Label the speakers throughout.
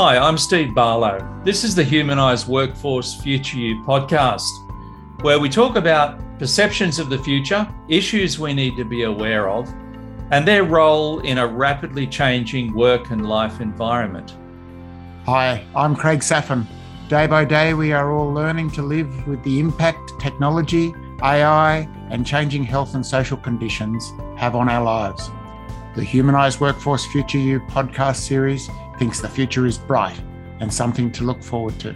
Speaker 1: Hi, I'm Steve Barlow. This is the Humanised Workforce Future You podcast, where we talk about perceptions of the future, issues we need to be aware of, and their role in a rapidly changing work and life environment.
Speaker 2: Hi, I'm Craig Saphin. Day by day, we are all learning to live with the impact technology, AI, and changing health and social conditions have on our lives. The Humanised Workforce Future You podcast series thinks the future is bright and something to look forward to.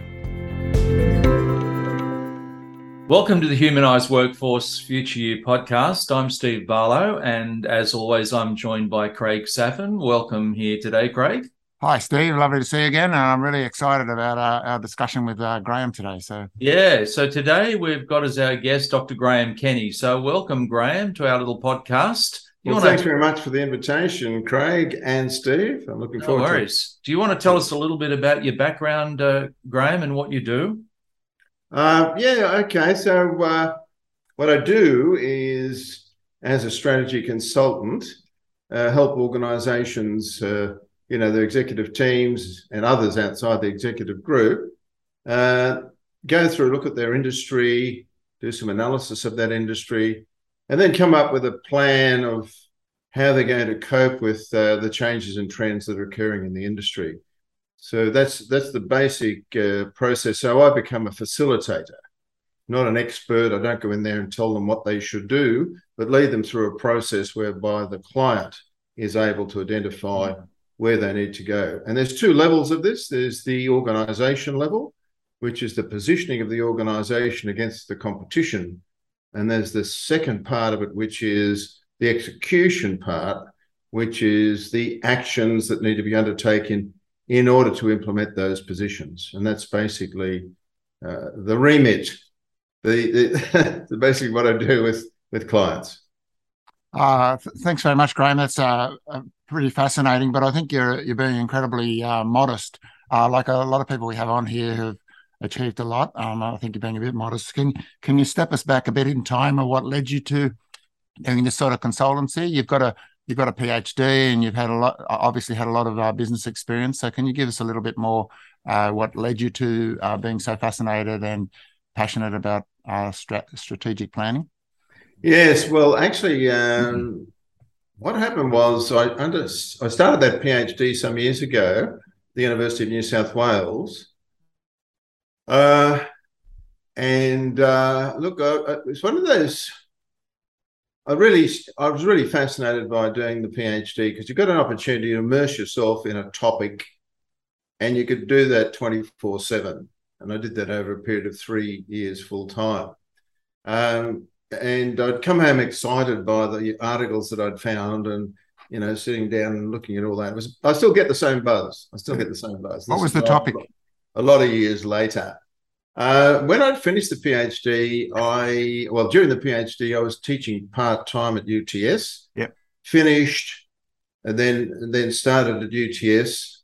Speaker 1: Welcome to the Humanised Workforce Future You podcast. I'm Steve Barlow, and as always, I'm joined by Craig Saphin. Welcome here today, Craig.
Speaker 2: Hi, Steve. Lovely to see you again. And I'm really excited about our, our discussion with uh, Graham today. So,
Speaker 1: yeah. So, today we've got as our guest Dr. Graham Kenny. So, welcome, Graham, to our little podcast.
Speaker 3: Well, thanks to... very much for the invitation, Craig and Steve. I'm looking
Speaker 1: no
Speaker 3: forward
Speaker 1: worries. to it. Do you want to tell us a little bit about your background, uh, Graham, and what you do?
Speaker 3: Uh, yeah, okay. So, uh, what I do is, as a strategy consultant, uh, help organizations, uh, you know, their executive teams and others outside the executive group, uh, go through, look at their industry, do some analysis of that industry, and then come up with a plan of how they're going to cope with uh, the changes and trends that are occurring in the industry. So that's that's the basic uh, process. So I become a facilitator, not an expert. I don't go in there and tell them what they should do, but lead them through a process whereby the client is able to identify where they need to go. And there's two levels of this. There's the organization level, which is the positioning of the organization against the competition and there's the second part of it, which is the execution part, which is the actions that need to be undertaken in order to implement those positions. And that's basically uh, the remit, the, the, basically what I do with, with clients.
Speaker 2: Uh, th- thanks very much, Graham. That's uh, uh, pretty fascinating, but I think you're you're being incredibly uh, modest. Uh, like a lot of people we have on here who've achieved a lot. Um, I think you're being a bit modest. Can can you step us back a bit in time of what led you to doing this sort of consultancy? You've got a you've got a PhD and you've had a lot, obviously had a lot of uh, business experience. So can you give us a little bit more uh, what led you to uh, being so fascinated and passionate about uh, strat- strategic planning?
Speaker 3: Yes, well, actually, um, mm-hmm. what happened was I under I started that PhD some years ago, the University of New South Wales, uh, and uh, look, uh, it's one of those. I really, I was really fascinated by doing the PhD because you've got an opportunity to immerse yourself in a topic, and you could do that twenty four seven. And I did that over a period of three years full time. Um, and I'd come home excited by the articles that I'd found, and you know, sitting down and looking at all that. Was I still get the same buzz. I still get the same buzz.
Speaker 2: What was the topic?
Speaker 3: A lot of years later. Uh, when I'd finished the PhD, I well during the PhD I was teaching part time at UTS.
Speaker 2: Yep.
Speaker 3: Finished, and then and then started at UTS,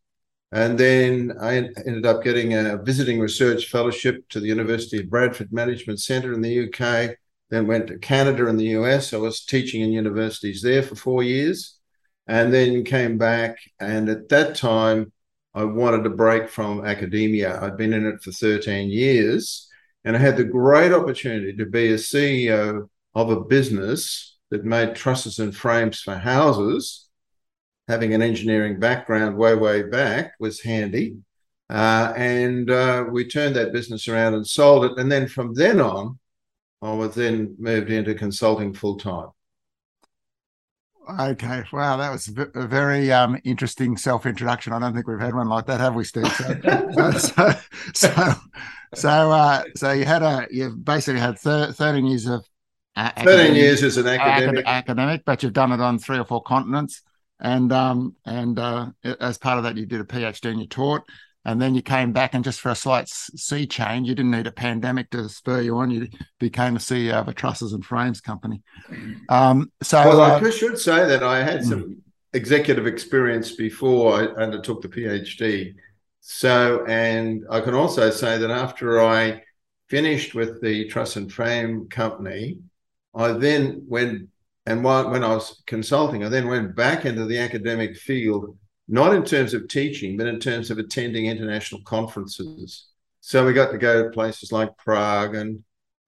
Speaker 3: and then I ended up getting a visiting research fellowship to the University of Bradford Management Centre in the UK. Then went to Canada and the US. I was teaching in universities there for four years, and then came back. And at that time, I wanted a break from academia. I'd been in it for 13 years and I had the great opportunity to be a CEO of a business that made trusses and frames for houses. Having an engineering background way, way back was handy. Uh, and uh, we turned that business around and sold it. And then from then on, I was then moved into consulting full time.
Speaker 2: Okay, wow, that was a very um, interesting self-introduction. I don't think we've had one like that, have we, Steve? So, so, so, so, uh, so, you had a, you've basically had thir- thirteen years of
Speaker 3: uh, thirteen years as an academic,
Speaker 2: academic, but you've done it on three or four continents, and um, and uh, as part of that, you did a PhD and you taught and then you came back and just for a slight sea change, you didn't need a pandemic to spur you on. You became the CEO of a trusses and frames company. Um, so,
Speaker 3: well, uh, I should say that I had some mm. executive experience before I undertook the PhD. So, and I can also say that after I finished with the truss and frame company, I then went and when I was consulting, I then went back into the academic field not in terms of teaching, but in terms of attending international conferences. So we got to go to places like Prague and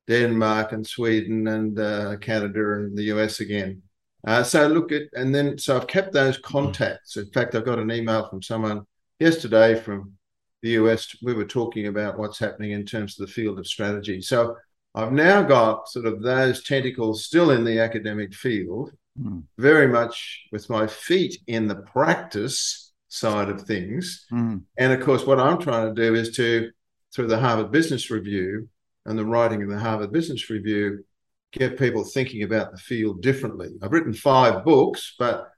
Speaker 3: Denmark and Sweden and uh, Canada and the US again. Uh, so look at, and then, so I've kept those contacts. In fact, I've got an email from someone yesterday from the US. We were talking about what's happening in terms of the field of strategy. So I've now got sort of those tentacles still in the academic field, mm. very much with my feet in the practice side of things. Mm. And of course, what I'm trying to do is to, through the Harvard Business Review and the writing of the Harvard Business Review, get people thinking about the field differently. I've written five books, but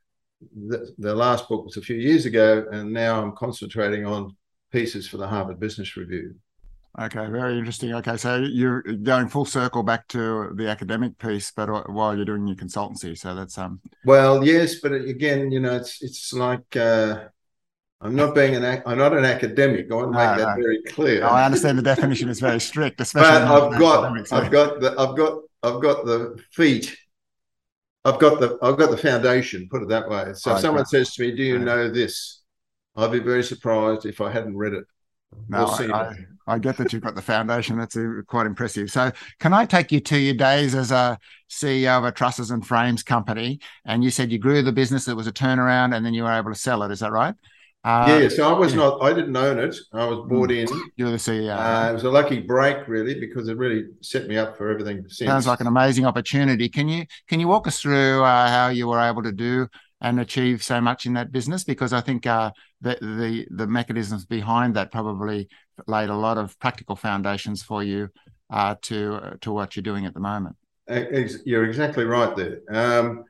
Speaker 3: the, the last book was a few years ago, and now I'm concentrating on pieces for the Harvard Business Review.
Speaker 2: Okay, very interesting. Okay, so you're going full circle back to the academic piece, but while you're doing your consultancy, so that's um.
Speaker 3: Well, yes, but again, you know, it's it's like uh, I'm not being an I'm not an academic. I want to make no, that no. very clear.
Speaker 2: No, I understand the definition is very strict, especially.
Speaker 3: but I've got I've got the I've got I've got the feet. I've got the I've got the foundation. Put it that way. So okay. if someone says to me, "Do you know this?" I'd be very surprised if I hadn't read it.
Speaker 2: No, we'll I, I, get that you've got the foundation. That's quite impressive. So, can I take you to your days as a CEO of a trusses and frames company? And you said you grew the business; it was a turnaround, and then you were able to sell it. Is that right?
Speaker 3: Uh, yeah, so I was yeah. not, I didn't own it. I was bought mm. in.
Speaker 2: You're the CEO.
Speaker 3: Uh, it was a lucky break, really, because it really set me up for everything since.
Speaker 2: Sounds like an amazing opportunity. Can you can you walk us through uh, how you were able to do and achieve so much in that business? Because I think uh, the, the the mechanisms behind that probably laid a lot of practical foundations for you uh, to uh, to what you're doing at the moment.
Speaker 3: You're exactly right there. Um,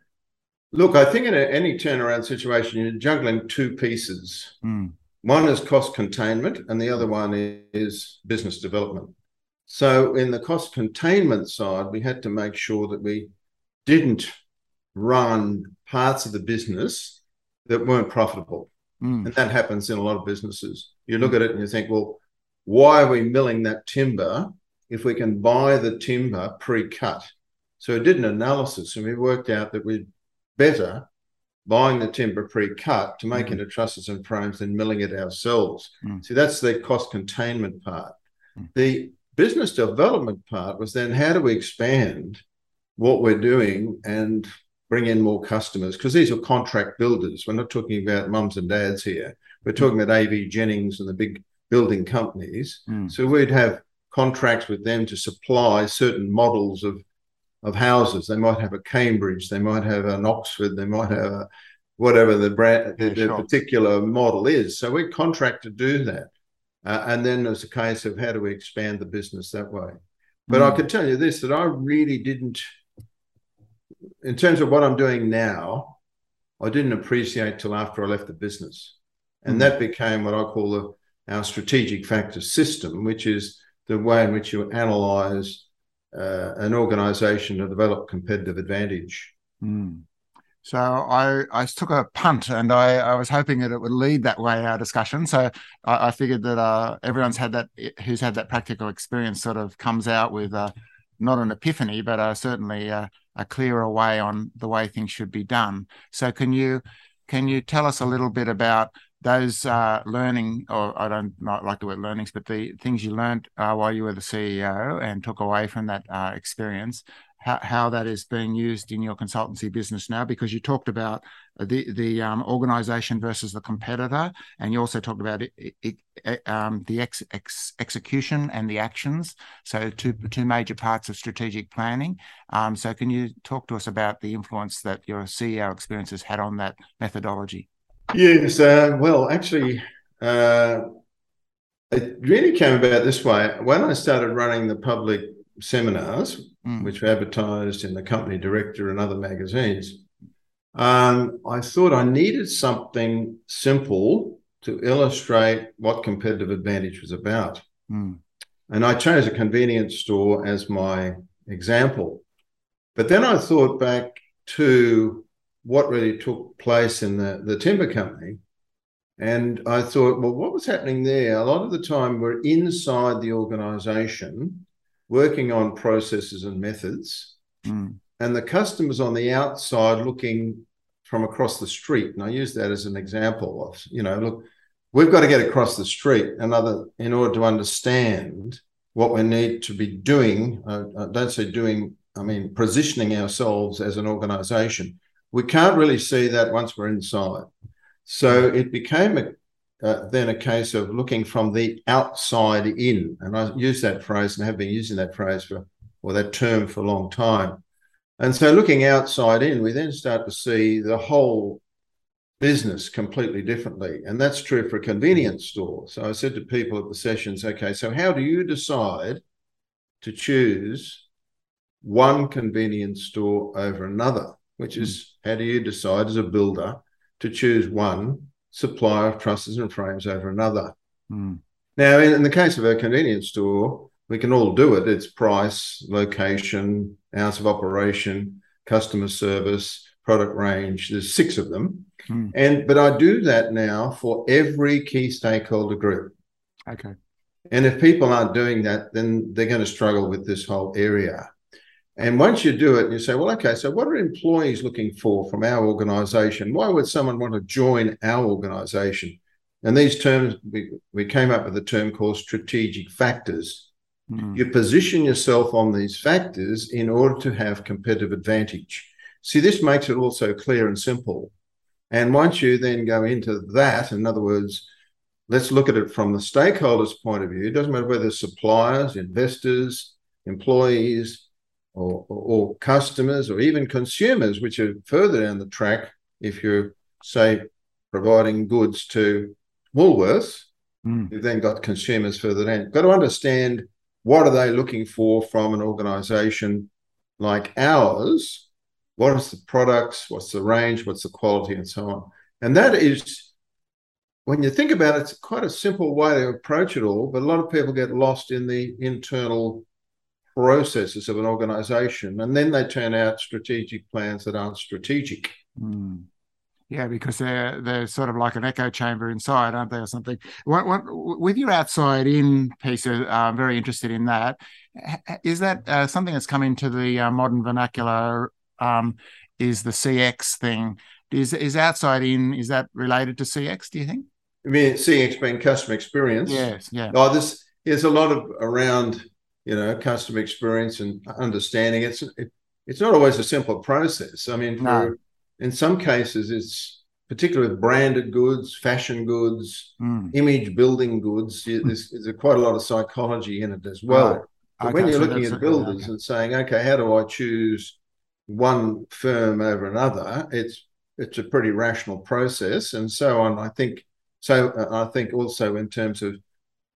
Speaker 3: Look, I think in a, any turnaround situation, you're juggling two pieces. Mm. One is cost containment, and the other one is business development. So, in the cost containment side, we had to make sure that we didn't run parts of the business that weren't profitable. Mm. And that happens in a lot of businesses. You look at it and you think, well, why are we milling that timber if we can buy the timber pre cut? So, I did an analysis and we worked out that we'd better buying the timber pre-cut to make mm. into trusses and frames than milling it ourselves. Mm. See, that's the cost containment part. Mm. The business development part was then how do we expand what we're doing and bring in more customers? Because these are contract builders. We're not talking about mums and dads here. We're talking about AV Jennings and the big building companies. Mm. So we'd have contracts with them to supply certain models of of houses. They might have a Cambridge, they might have an Oxford, they might have a whatever the brand, the, the particular model is. So we contract to do that. Uh, and then there's a case of how do we expand the business that way. But mm. I can tell you this that I really didn't, in terms of what I'm doing now, I didn't appreciate till after I left the business. And mm. that became what I call the, our strategic factor system, which is the way in which you analyze uh, an organization to develop competitive advantage.
Speaker 2: Mm. So I, I took a punt and I, I was hoping that it would lead that way our discussion. So I, I figured that uh, everyone's had that who's had that practical experience sort of comes out with uh, not an epiphany, but uh, certainly a clearer way on the way things should be done. So can you can you tell us a little bit about those uh, learning, or I don't like the word learnings, but the things you learned uh, while you were the CEO and took away from that uh, experience, how, how that is being used in your consultancy business now, because you talked about the the um, organization versus the competitor, and you also talked about it, it, it, um, the ex, ex, execution and the actions. So two two major parts of strategic planning. Um, so can you talk to us about the influence that your CEO experiences had on that methodology?
Speaker 3: Yes, uh, well, actually, uh, it really came about this way. When I started running the public seminars, mm. which were advertised in the Company Director and other magazines, um, I thought I needed something simple to illustrate what competitive advantage was about. Mm. And I chose a convenience store as my example. But then I thought back to what really took place in the, the timber company. And I thought, well, what was happening there? A lot of the time we're inside the organization working on processes and methods, mm. and the customers on the outside looking from across the street. And I use that as an example of, you know, look, we've got to get across the street another in order to understand what we need to be doing. I don't say doing, I mean, positioning ourselves as an organization. We can't really see that once we're inside. So it became a, uh, then a case of looking from the outside in. And I use that phrase and have been using that phrase for, or that term for a long time. And so looking outside in, we then start to see the whole business completely differently. And that's true for a convenience store. So I said to people at the sessions, okay, so how do you decide to choose one convenience store over another? Which is how do you decide as a builder to choose one supplier of trusses and frames over another?
Speaker 2: Mm.
Speaker 3: Now, in, in the case of a convenience store, we can all do it. It's price, location, hours of operation, customer service, product range. There's six of them.
Speaker 2: Mm.
Speaker 3: And but I do that now for every key stakeholder group.
Speaker 2: Okay.
Speaker 3: And if people aren't doing that, then they're going to struggle with this whole area. And once you do it, you say, well, okay, so what are employees looking for from our organization? Why would someone want to join our organization? And these terms, we, we came up with a term called strategic factors.
Speaker 2: Mm.
Speaker 3: You position yourself on these factors in order to have competitive advantage. See, this makes it also clear and simple. And once you then go into that, in other words, let's look at it from the stakeholders' point of view. It doesn't matter whether suppliers, investors, employees, or, or, customers, or even consumers, which are further down the track. If you're, say, providing goods to Woolworths,
Speaker 2: Mm.
Speaker 3: you've then got consumers further down. Got to understand what are they looking for from an organisation like ours what is the products what's the range what's the quality and so on and that is when you think about it it's quite a simple way to approach it all but a lot of people get lost in the internal processes of an organization and then they turn out strategic plans that aren't strategic
Speaker 2: Mm. Yeah, because they're they're sort of like an echo chamber inside, aren't they, or something? What, what, with your outside in piece, uh, I'm very interested in that. Is that uh, something that's come into the uh, modern vernacular? Um, is the CX thing? Is is outside in? Is that related to CX? Do you think?
Speaker 3: i mean cx being customer experience
Speaker 2: Yes. Yeah.
Speaker 3: Oh, this there's a lot of around, you know, customer experience and understanding. It's it, it's not always a simple process. I mean, for,
Speaker 2: No.
Speaker 3: in some cases, it's particularly with branded goods, fashion goods,
Speaker 2: Mm.
Speaker 3: image building goods. There's, there's quite a lot of psychology in it as well.
Speaker 2: Right.
Speaker 3: But when you're
Speaker 2: so
Speaker 3: looking at builders
Speaker 2: okay.
Speaker 3: and saying, okay, how do I choose one firm over another? It's it's a pretty rational process, and so on. I think so. I think also in terms of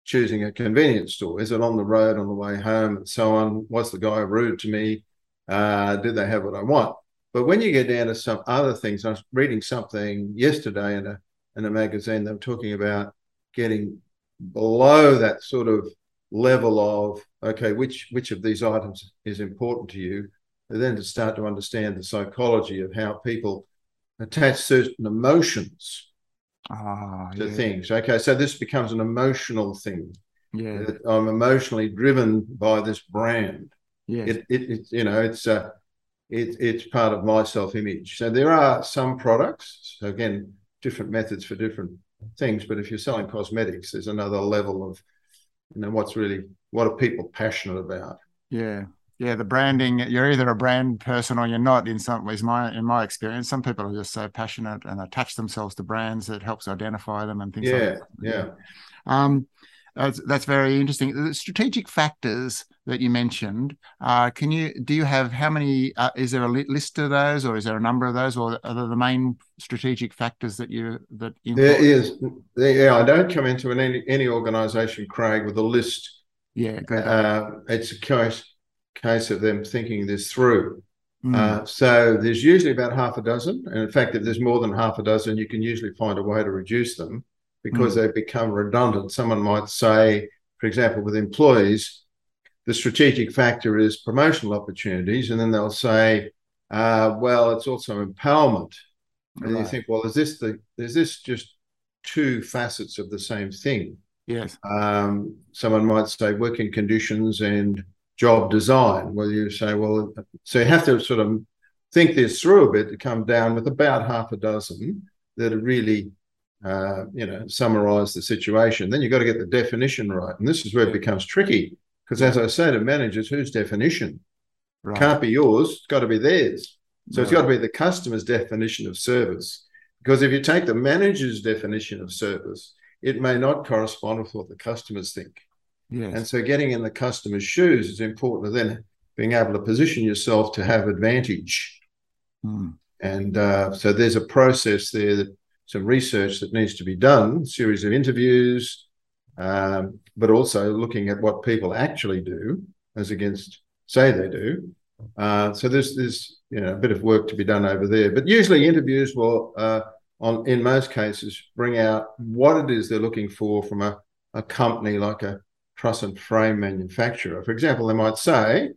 Speaker 3: choosing a convenience store, is it on the road on the way home, and so on? Was the guy rude to me? Uh, did they have what I want? But when you get down to some other things, I was reading something yesterday in a in a magazine. They were talking about getting below that sort of level of okay, which which of these items is important to you, and then to start to understand the psychology of how people attach certain emotions
Speaker 2: Ah,
Speaker 3: to
Speaker 2: yeah.
Speaker 3: things. Okay, so this becomes an emotional thing.
Speaker 2: Yeah.
Speaker 3: I'm emotionally driven by this brand.
Speaker 2: Yeah,
Speaker 3: It, it, it you know, it's uh, it, it's part of my self-image. So there are some products. So again, different methods for different things. But if you're selling cosmetics, there's another level of, you know, what's really what are people passionate about?
Speaker 2: Yeah. Yeah, the branding, you're either a brand person or you're not in some ways, my in my experience. Some people are just so passionate and attach themselves to brands that helps identify them and things like that.
Speaker 3: yeah.
Speaker 2: Um that's, that's very interesting. The strategic factors that you mentioned, uh, can you do you have how many? Uh, is there a list of those, or is there a number of those, or are they the main strategic factors that you that
Speaker 3: There
Speaker 2: influence?
Speaker 3: is, there, yeah. I don't come into an, any any organisation, Craig, with a list.
Speaker 2: Yeah.
Speaker 3: Uh, it's a case case of them thinking this through.
Speaker 2: Mm,
Speaker 3: Uh, so there's usually about half a dozen, and in fact, if there's more than half a dozen, you can usually find a way to reduce them because they become redundant. Someone might say, for example, with employees, the strategic factor is promotional opportunities, and then they'll say, uh, well, it's also empowerment. And you think, well, is this the is this just two facets of the same thing?
Speaker 2: Yes.
Speaker 3: Um, someone might say working conditions and job design. Well, you say, well, so you have to sort of think this through a bit to come down with about half a dozen that are really uh, you know, summarize the situation. Then you've got to get the definition right. And this is where it becomes tricky because, as I say to managers, whose definition? Right. Can't be yours, it's got to be theirs. So right. it's got to be the customer's definition of service. Because if you take the manager's definition of service, it may not correspond with what the customers think. Yes. And so getting in the customer's shoes is important. then being able to position yourself to have advantage. Hmm. And uh, so there's a process there that some research that needs to be done, series of interviews, um, but also looking at what people actually do as against say they do. Uh, so there's there's you know a bit of work to be done over there. But usually interviews will uh, on in most cases bring out what it is they're looking for from a, a company like a truss and frame manufacturer. For example, they might say,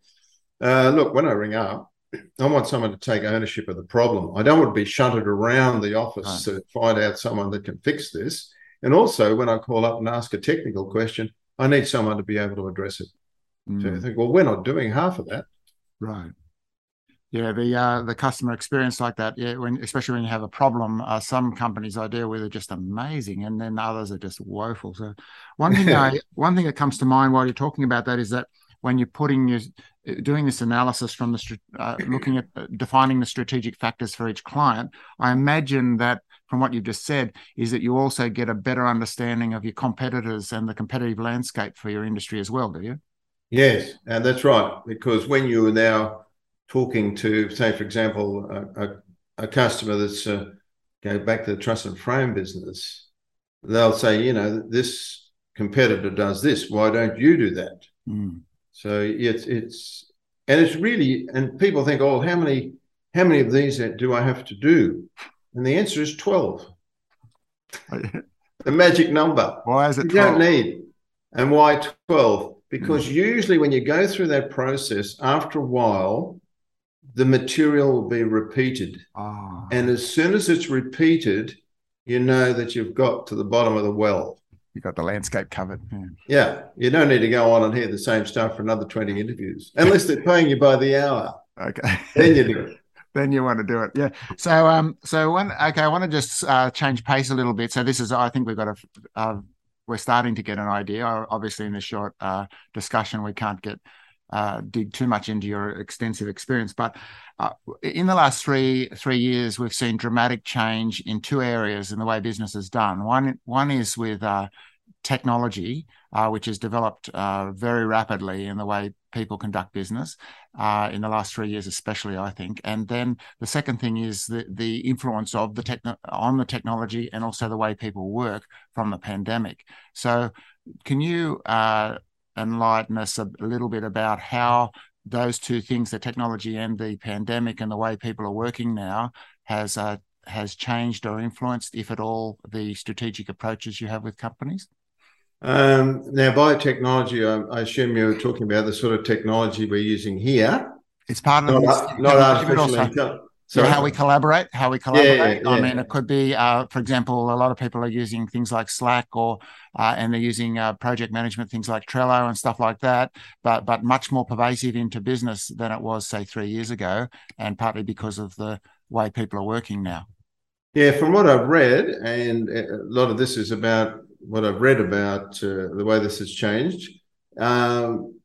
Speaker 3: uh, look, when I ring up, I want someone to take ownership of the problem. I don't want to be shunted around the office to find out someone that can fix this. And also, when I call up and ask a technical question, I need someone to be able to address it. Mm. So you think, well, we're not doing half of that.
Speaker 2: Right. Yeah, the uh, the customer experience like that, yeah, when especially when you have a problem, uh, some companies I deal with are just amazing, and then others are just woeful. So, one thing I one thing that comes to mind while you're talking about that is that when you're putting your doing this analysis from the uh, looking at uh, defining the strategic factors for each client, I imagine that from what you've just said is that you also get a better understanding of your competitors and the competitive landscape for your industry as well, do you?
Speaker 3: Yes, and that's right. Because when you are now talking to, say, for example, a, a, a customer that's uh, go back to the truss and frame business, they'll say, you know, this competitor does this. Why don't you do that? Mm. So it's it's and it's really and people think, oh, how many how many of these do I have to do? And the answer is twelve. the magic number.
Speaker 2: Why is it?
Speaker 3: 12? You don't need. And why twelve? Because mm. usually when you go through that process, after a while, the material will be repeated. Oh. And as soon as it's repeated, you know that you've got to the bottom of the well
Speaker 2: You've got the landscape covered.
Speaker 3: Yeah. yeah. you don't need to go on and hear the same stuff for another 20 interviews, unless they're paying you by the hour.
Speaker 2: Okay.
Speaker 3: Then you do it.
Speaker 2: then you want to do it. Yeah. So, um, so one, okay, I want to just uh, change pace a little bit. So this is, I think we've got a, uh, we're starting to get an idea. Obviously, in this short uh, discussion, we can't get uh, dig too much into your extensive experience, but uh, in the last three three years, we've seen dramatic change in two areas in the way business is done. One one is with uh, technology, uh, which has developed uh, very rapidly in the way people conduct business in the last three years, especially, I think. And then the second thing is the the influence of the techno- on the technology and also the way people work from the pandemic. So, can you enlighten us a little bit about how those two things, the technology and the pandemic and the way people are working now, has uh, has changed or influenced, if at all, the strategic approaches you have with companies?
Speaker 3: Um, now, biotechnology, I, I, assume you're talking about the sort of technology we're using here.
Speaker 2: It's part of
Speaker 3: not, not artificial intelligence.
Speaker 2: So how we collaborate, how we collaborate. Yeah, yeah. I mean, it could be, uh, for example, a lot of people are using things like Slack or, uh, and they're using uh, project management things like Trello and stuff like that. But but much more pervasive into business than it was, say, three years ago, and partly because of the way people are working now.
Speaker 3: Yeah, from what I've read, and a lot of this is about what I've read about uh, the way this has changed. Um,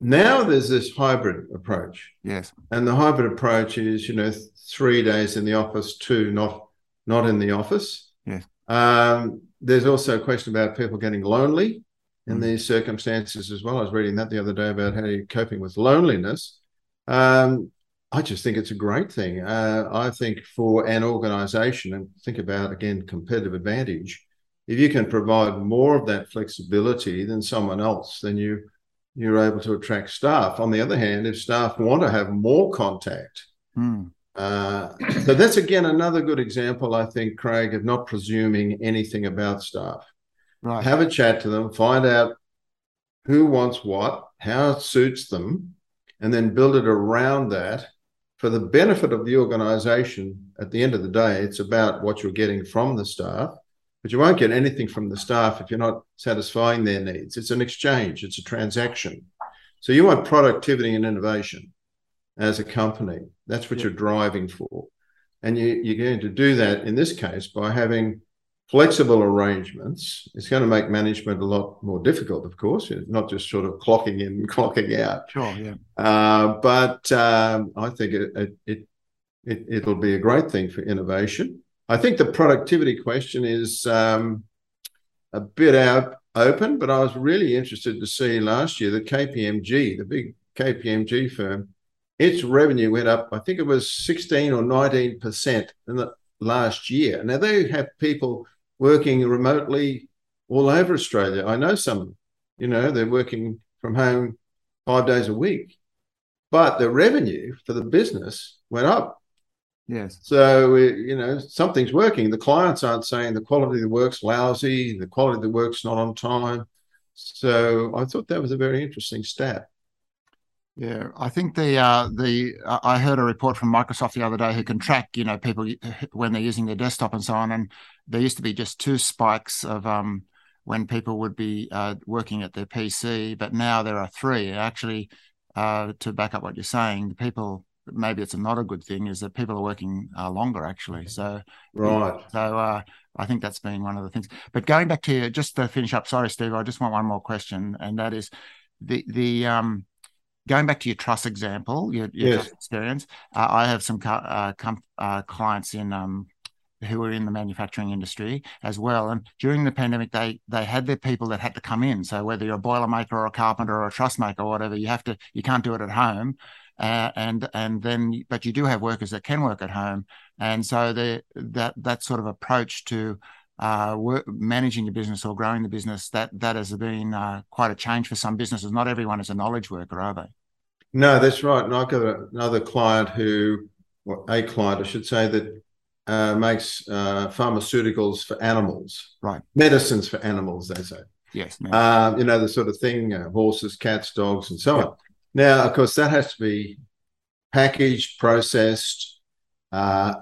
Speaker 3: now there's this hybrid approach.
Speaker 2: Yes.
Speaker 3: And the hybrid approach is, you know, three days in the office, two not not in the office.
Speaker 2: Yes.
Speaker 3: Um, there's also a question about people getting lonely in mm. these circumstances as well. I was reading that the other day about how you're coping with loneliness. Um, I just think it's a great thing. Uh, I think for an organization, and think about again competitive advantage, if you can provide more of that flexibility than someone else, then you you're able to attract staff. On the other hand, if staff want to have more contact,
Speaker 2: mm.
Speaker 3: uh, so that's again another good example, I think, Craig, of not presuming anything about staff.
Speaker 2: Right.
Speaker 3: Have a chat to them, find out who wants what, how it suits them, and then build it around that for the benefit of the organization. At the end of the day, it's about what you're getting from the staff but you won't get anything from the staff if you're not satisfying their needs. It's an exchange, it's a transaction. So you want productivity and innovation. as a company. That's what yeah. you're driving for. And you, you're going to do that in this case by having flexible arrangements. It's going to make management a lot more difficult, of course, not just sort of clocking in and clocking out.
Speaker 2: Sure, yeah.
Speaker 3: Uh, but um, I think it, it, it, it'll be a great thing for innovation. I think the productivity question is um, a bit out open, but I was really interested to see last year that KPMG, the big KPMG firm, its revenue went up, I think it was 16 or 19% in the last year. Now they have people working remotely all over Australia. I know some, you know, they're working from home five days a week, but the revenue for the business went up.
Speaker 2: Yes.
Speaker 3: So, you know, something's working. The clients aren't saying the quality of the work's lousy, the quality of the work's not on time. So I thought that was a very interesting stat.
Speaker 2: Yeah, I think the uh, the I heard a report from Microsoft the other day who can track you know people when they're using their desktop and so on, and there used to be just two spikes of um, when people would be uh, working at their PC, but now there are three. Actually, uh, to back up what you're saying, the people maybe it's not a good thing is that people are working uh, longer actually. So
Speaker 3: right.
Speaker 2: So uh, I think that's been one of the things. But going back to you, just to finish up, sorry, Steve, I just want one more question, and that is the the um going back to your truss example, your, your yes. experience, uh, I have some uh, com- uh, clients in um, who are in the manufacturing industry as well. And during the pandemic, they they had their people that had to come in. So whether you're a boiler maker or a carpenter or a truss maker or whatever, you have to you can't do it at home. Uh, and and then but you do have workers that can work at home. And so the that that sort of approach to uh, work, managing the business or growing the business, that that has been uh, quite a change for some businesses. Not everyone is a knowledge worker, are they?
Speaker 3: No, that's right. And I've got another client who, well, a client, I should say, that uh, makes uh, pharmaceuticals for animals,
Speaker 2: right?
Speaker 3: Medicines for animals, they say.
Speaker 2: Yes.
Speaker 3: Um, you know the sort of thing: uh, horses, cats, dogs, and so on. Now, of course, that has to be packaged, processed, uh,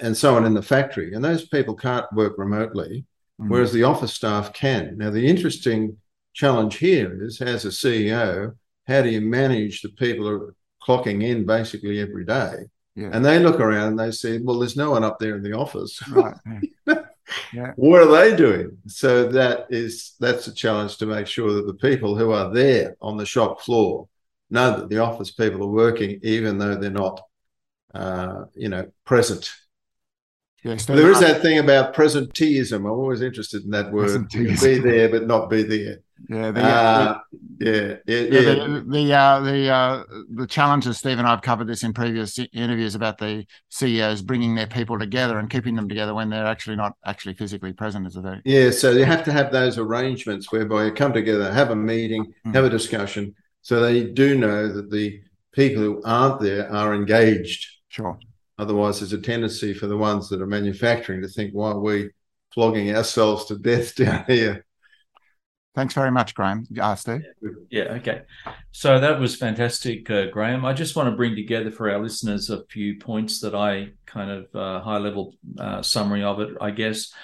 Speaker 3: and so on in the factory. And those people can't work remotely, mm. whereas the office staff can. Now, the interesting challenge here is, as a CEO, how do you manage the people who are clocking in basically every day? Yeah. And they look around and they say, well, there's no one up there in the office. Right. Yeah. what are they doing? So that is that's a challenge to make sure that the people who are there on the shop floor know that the office people are working, even though they're not, uh, you know, present Yes, there is that thing about presenteeism. I'm always interested in that word. Be there but not be there.
Speaker 2: Yeah, the, uh,
Speaker 3: yeah, yeah, yeah,
Speaker 2: yeah. The the uh, the, uh, the challenges, Steve and I've covered this in previous interviews about the CEOs bringing their people together and keeping them together when they're actually not actually physically present. Is a very
Speaker 3: yeah. So you have to have those arrangements whereby you come together, have a meeting, mm-hmm. have a discussion, so they do know that the people who aren't there are engaged.
Speaker 2: Sure.
Speaker 3: Otherwise, there's a tendency for the ones that are manufacturing to think, why are we flogging ourselves to death down here?
Speaker 2: Thanks very much, Graham. Uh, Steve?
Speaker 1: Yeah, okay. So that was fantastic, uh, Graham. I just want to bring together for our listeners a few points that I kind of uh, high level uh, summary of it, I guess,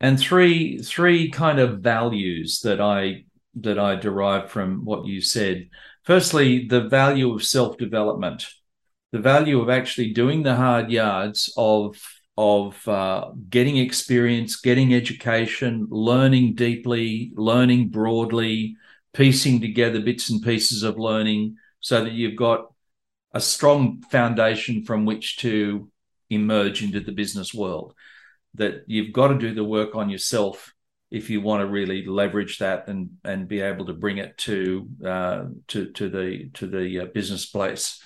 Speaker 1: and three three kind of values that I that I derive from what you said. Firstly, the value of self development the value of actually doing the hard yards of of uh, getting experience, getting education, learning deeply, learning broadly, piecing together bits and pieces of learning so that you've got a strong foundation from which to emerge into the business world. That you've got to do the work on yourself if you want to really leverage that and and be able to bring it to uh, to to the to the uh, business place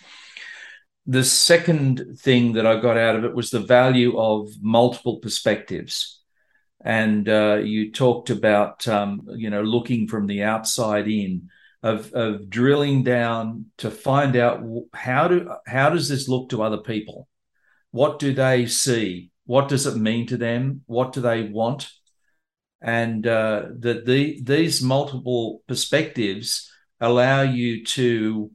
Speaker 1: the second thing that I got out of it was the value of multiple perspectives. And uh, you talked about, um, you know, looking from the outside in, of, of drilling down to find out how do how does this look to other people? What do they see? What does it mean to them? What do they want? And uh, that the, these multiple perspectives allow you to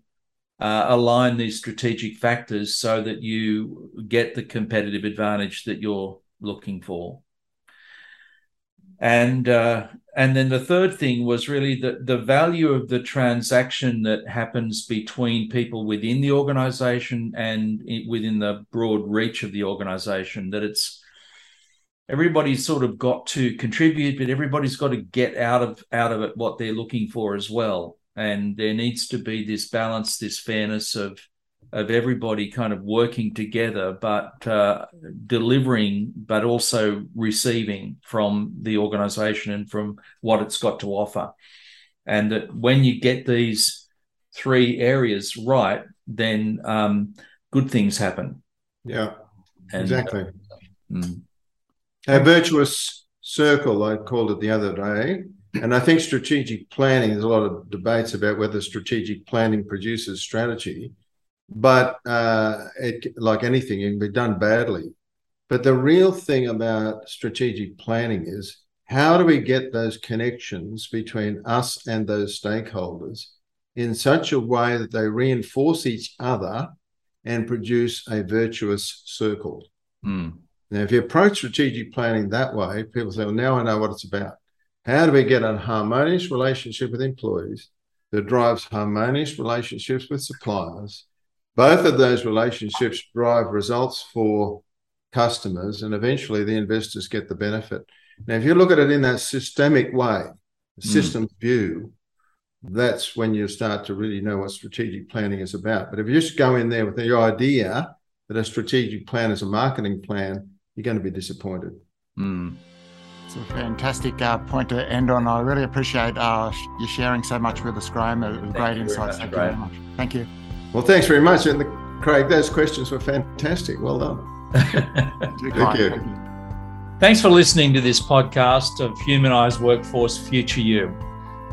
Speaker 1: uh, align these strategic factors so that you get the competitive advantage that you're looking for. and uh, and then the third thing was really the the value of the transaction that happens between people within the organization and within the broad reach of the organization that it's everybody's sort of got to contribute but everybody's got to get out of out of it what they're looking for as well and there needs to be this balance this fairness of of everybody kind of working together, but uh, delivering, but also receiving from the organization and from what it's got to offer. And that when you get these three areas right, then um, good things happen.
Speaker 3: Yeah, and, exactly.
Speaker 1: Uh, mm.
Speaker 3: A virtuous circle, I called it the other day. And I think strategic planning, there's a lot of debates about whether strategic planning produces strategy but uh, it, like anything, it can be done badly. But the real thing about strategic planning is how do we get those connections between us and those stakeholders in such a way that they reinforce each other and produce a virtuous circle?
Speaker 1: Mm.
Speaker 3: Now, if you approach strategic planning that way, people say, well, now I know what it's about. How do we get a harmonious relationship with employees that drives harmonious relationships with suppliers? Both of those relationships drive results for customers, and eventually the investors get the benefit. Now, if you look at it in that systemic way, the mm. view, that's when you start to really know what strategic planning is about. But if you just go in there with the idea that a strategic plan is a marketing plan, you're going to be disappointed.
Speaker 1: Mm.
Speaker 2: It's a fantastic uh, point to end on. I really appreciate uh, you sharing so much with us, Graham. It was great insights. Thank you very much. Thank you.
Speaker 3: Well, thanks very much. And the, Craig, those questions were fantastic. Well done.
Speaker 2: Thank you.
Speaker 1: Thanks for listening to this podcast of Humanized Workforce Future You.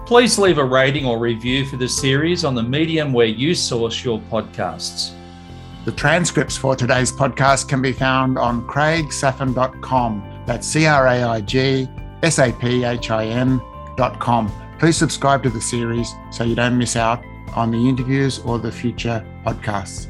Speaker 1: Please leave a rating or review for the series on the medium where you source your podcasts.
Speaker 2: The transcripts for today's podcast can be found on craigsaphin.com. That's C R A I G S A P H I N.com. Please subscribe to the series so you don't miss out on the interviews or the future podcasts.